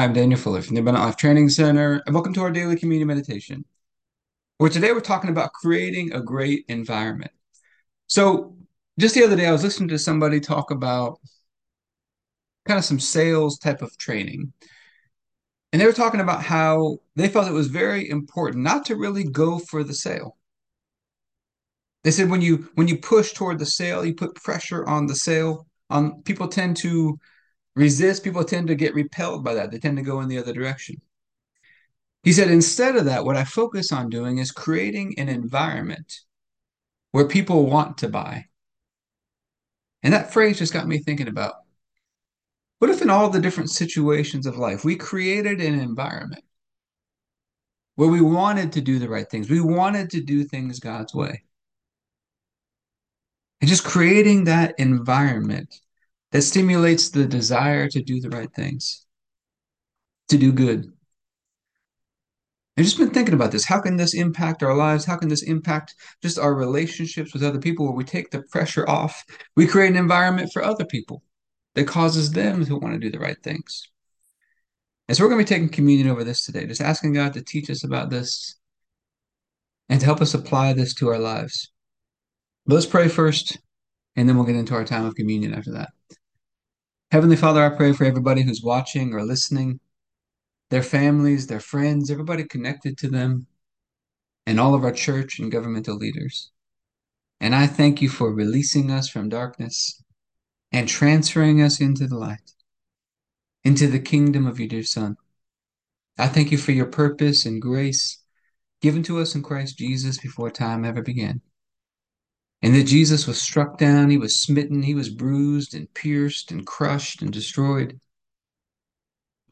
I'm Daniel Fuller from the Abundant Life Training Center, and welcome to our daily communion meditation. Where today we're talking about creating a great environment. So, just the other day, I was listening to somebody talk about kind of some sales type of training. And they were talking about how they felt it was very important not to really go for the sale. They said when you when you push toward the sale, you put pressure on the sale. Um, people tend to resist, people tend to get repelled by that. They tend to go in the other direction. He said, instead of that, what I focus on doing is creating an environment where people want to buy. And that phrase just got me thinking about what if, in all the different situations of life, we created an environment where we wanted to do the right things, we wanted to do things God's way. And just creating that environment that stimulates the desire to do the right things, to do good. I've just been thinking about this. How can this impact our lives? How can this impact just our relationships with other people where we take the pressure off? We create an environment for other people that causes them to want to do the right things. And so we're going to be taking communion over this today, just asking God to teach us about this and to help us apply this to our lives. Let's pray first, and then we'll get into our time of communion after that. Heavenly Father, I pray for everybody who's watching or listening, their families, their friends, everybody connected to them, and all of our church and governmental leaders. And I thank you for releasing us from darkness and transferring us into the light, into the kingdom of your dear Son. I thank you for your purpose and grace given to us in Christ Jesus before time ever began and that Jesus was struck down, he was smitten, he was bruised and pierced and crushed and destroyed.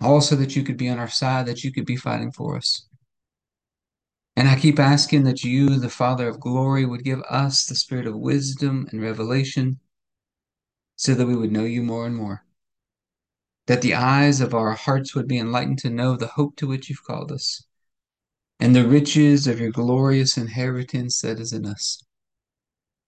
Also, that you could be on our side, that you could be fighting for us. And I keep asking that you, the Father of glory, would give us the spirit of wisdom and revelation so that we would know you more and more. That the eyes of our hearts would be enlightened to know the hope to which you've called us and the riches of your glorious inheritance that is in us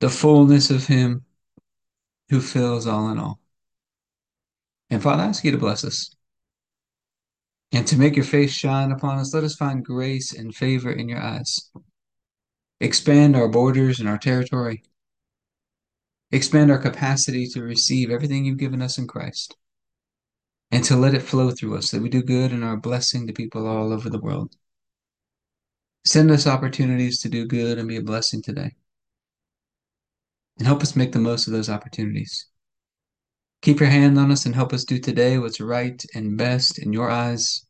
the fullness of Him who fills all in all. And Father, I ask you to bless us. And to make your face shine upon us, let us find grace and favor in your eyes. Expand our borders and our territory. Expand our capacity to receive everything you've given us in Christ. And to let it flow through us, that we do good and are a blessing to people all over the world. Send us opportunities to do good and be a blessing today and help us make the most of those opportunities. Keep your hand on us and help us do today what's right and best in your eyes,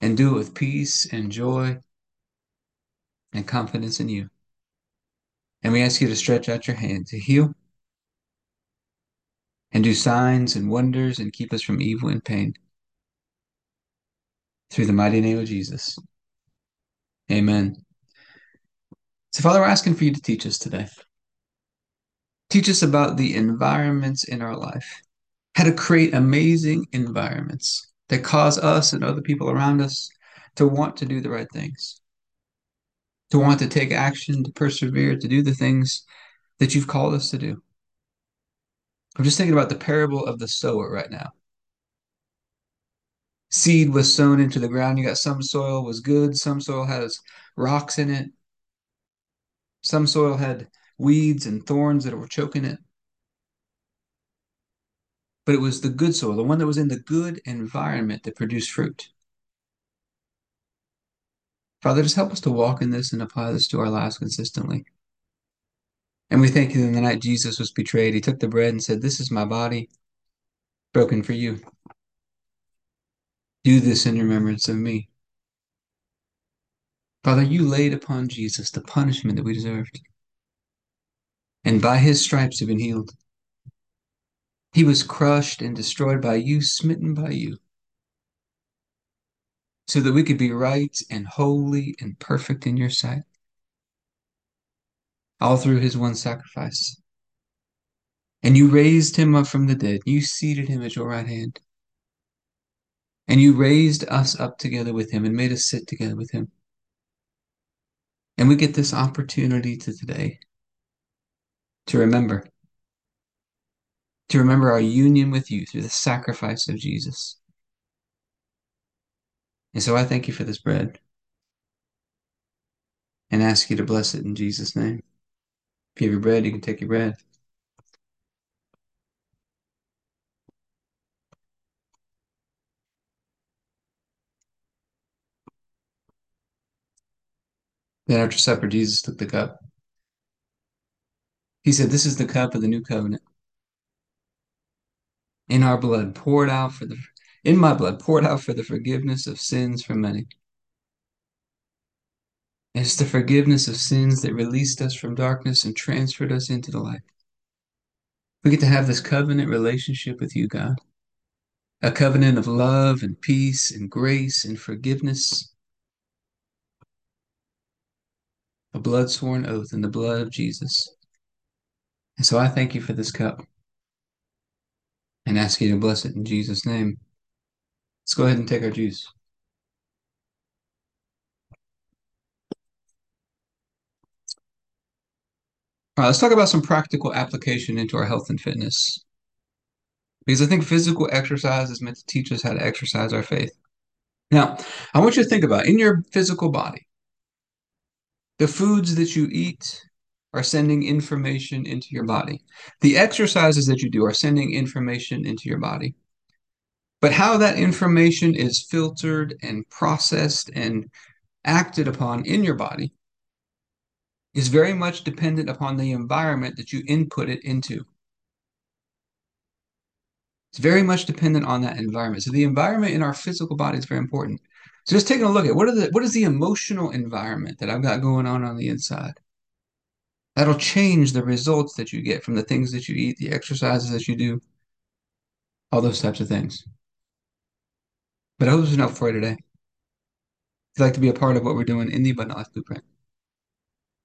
and do it with peace and joy and confidence in you. And we ask you to stretch out your hand to heal and do signs and wonders and keep us from evil and pain. Through the mighty name of Jesus. Amen. So, Father, we're asking for you to teach us today. Teach us about the environments in our life, how to create amazing environments that cause us and other people around us to want to do the right things, to want to take action, to persevere, to do the things that you've called us to do. I'm just thinking about the parable of the sower right now. Seed was sown into the ground. You got some soil was good, some soil has rocks in it, some soil had weeds and thorns that were choking it. But it was the good soil, the one that was in the good environment that produced fruit. Father, just help us to walk in this and apply this to our lives consistently. And we thank you in the night Jesus was betrayed, he took the bread and said, This is my body broken for you. Do this in remembrance of me. Father, you laid upon Jesus the punishment that we deserved and by his stripes have been healed. He was crushed and destroyed by you, smitten by you. so that we could be right and holy and perfect in your sight. All through his one sacrifice. And you raised him up from the dead. You seated him at your right hand. And you raised us up together with him and made us sit together with him. And we get this opportunity to today to remember, to remember our union with you through the sacrifice of Jesus. And so I thank you for this bread and ask you to bless it in Jesus' name. If you have your bread, you can take your bread. Then after supper, Jesus took the cup. He said, This is the cup of the new covenant. In our blood, poured out for the in my blood, poured out for the forgiveness of sins for many. It's the forgiveness of sins that released us from darkness and transferred us into the light. We get to have this covenant relationship with you, God. A covenant of love and peace and grace and forgiveness. A blood sworn oath in the blood of Jesus. And so I thank you for this cup and ask you to bless it in Jesus' name. Let's go ahead and take our juice. All right, let's talk about some practical application into our health and fitness. Because I think physical exercise is meant to teach us how to exercise our faith. Now, I want you to think about in your physical body, the foods that you eat are sending information into your body. The exercises that you do are sending information into your body. But how that information is filtered and processed and acted upon in your body is very much dependent upon the environment that you input it into. It's very much dependent on that environment. So the environment in our physical body is very important. So just taking a look at what are the what is the emotional environment that I've got going on on the inside? That'll change the results that you get from the things that you eat, the exercises that you do, all those types of things. But I hope this there's enough for you today. If you'd like to be a part of what we're doing in the Abundant Life Blueprint,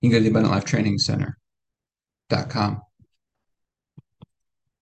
you can go to the Abundant Life Training Center.com.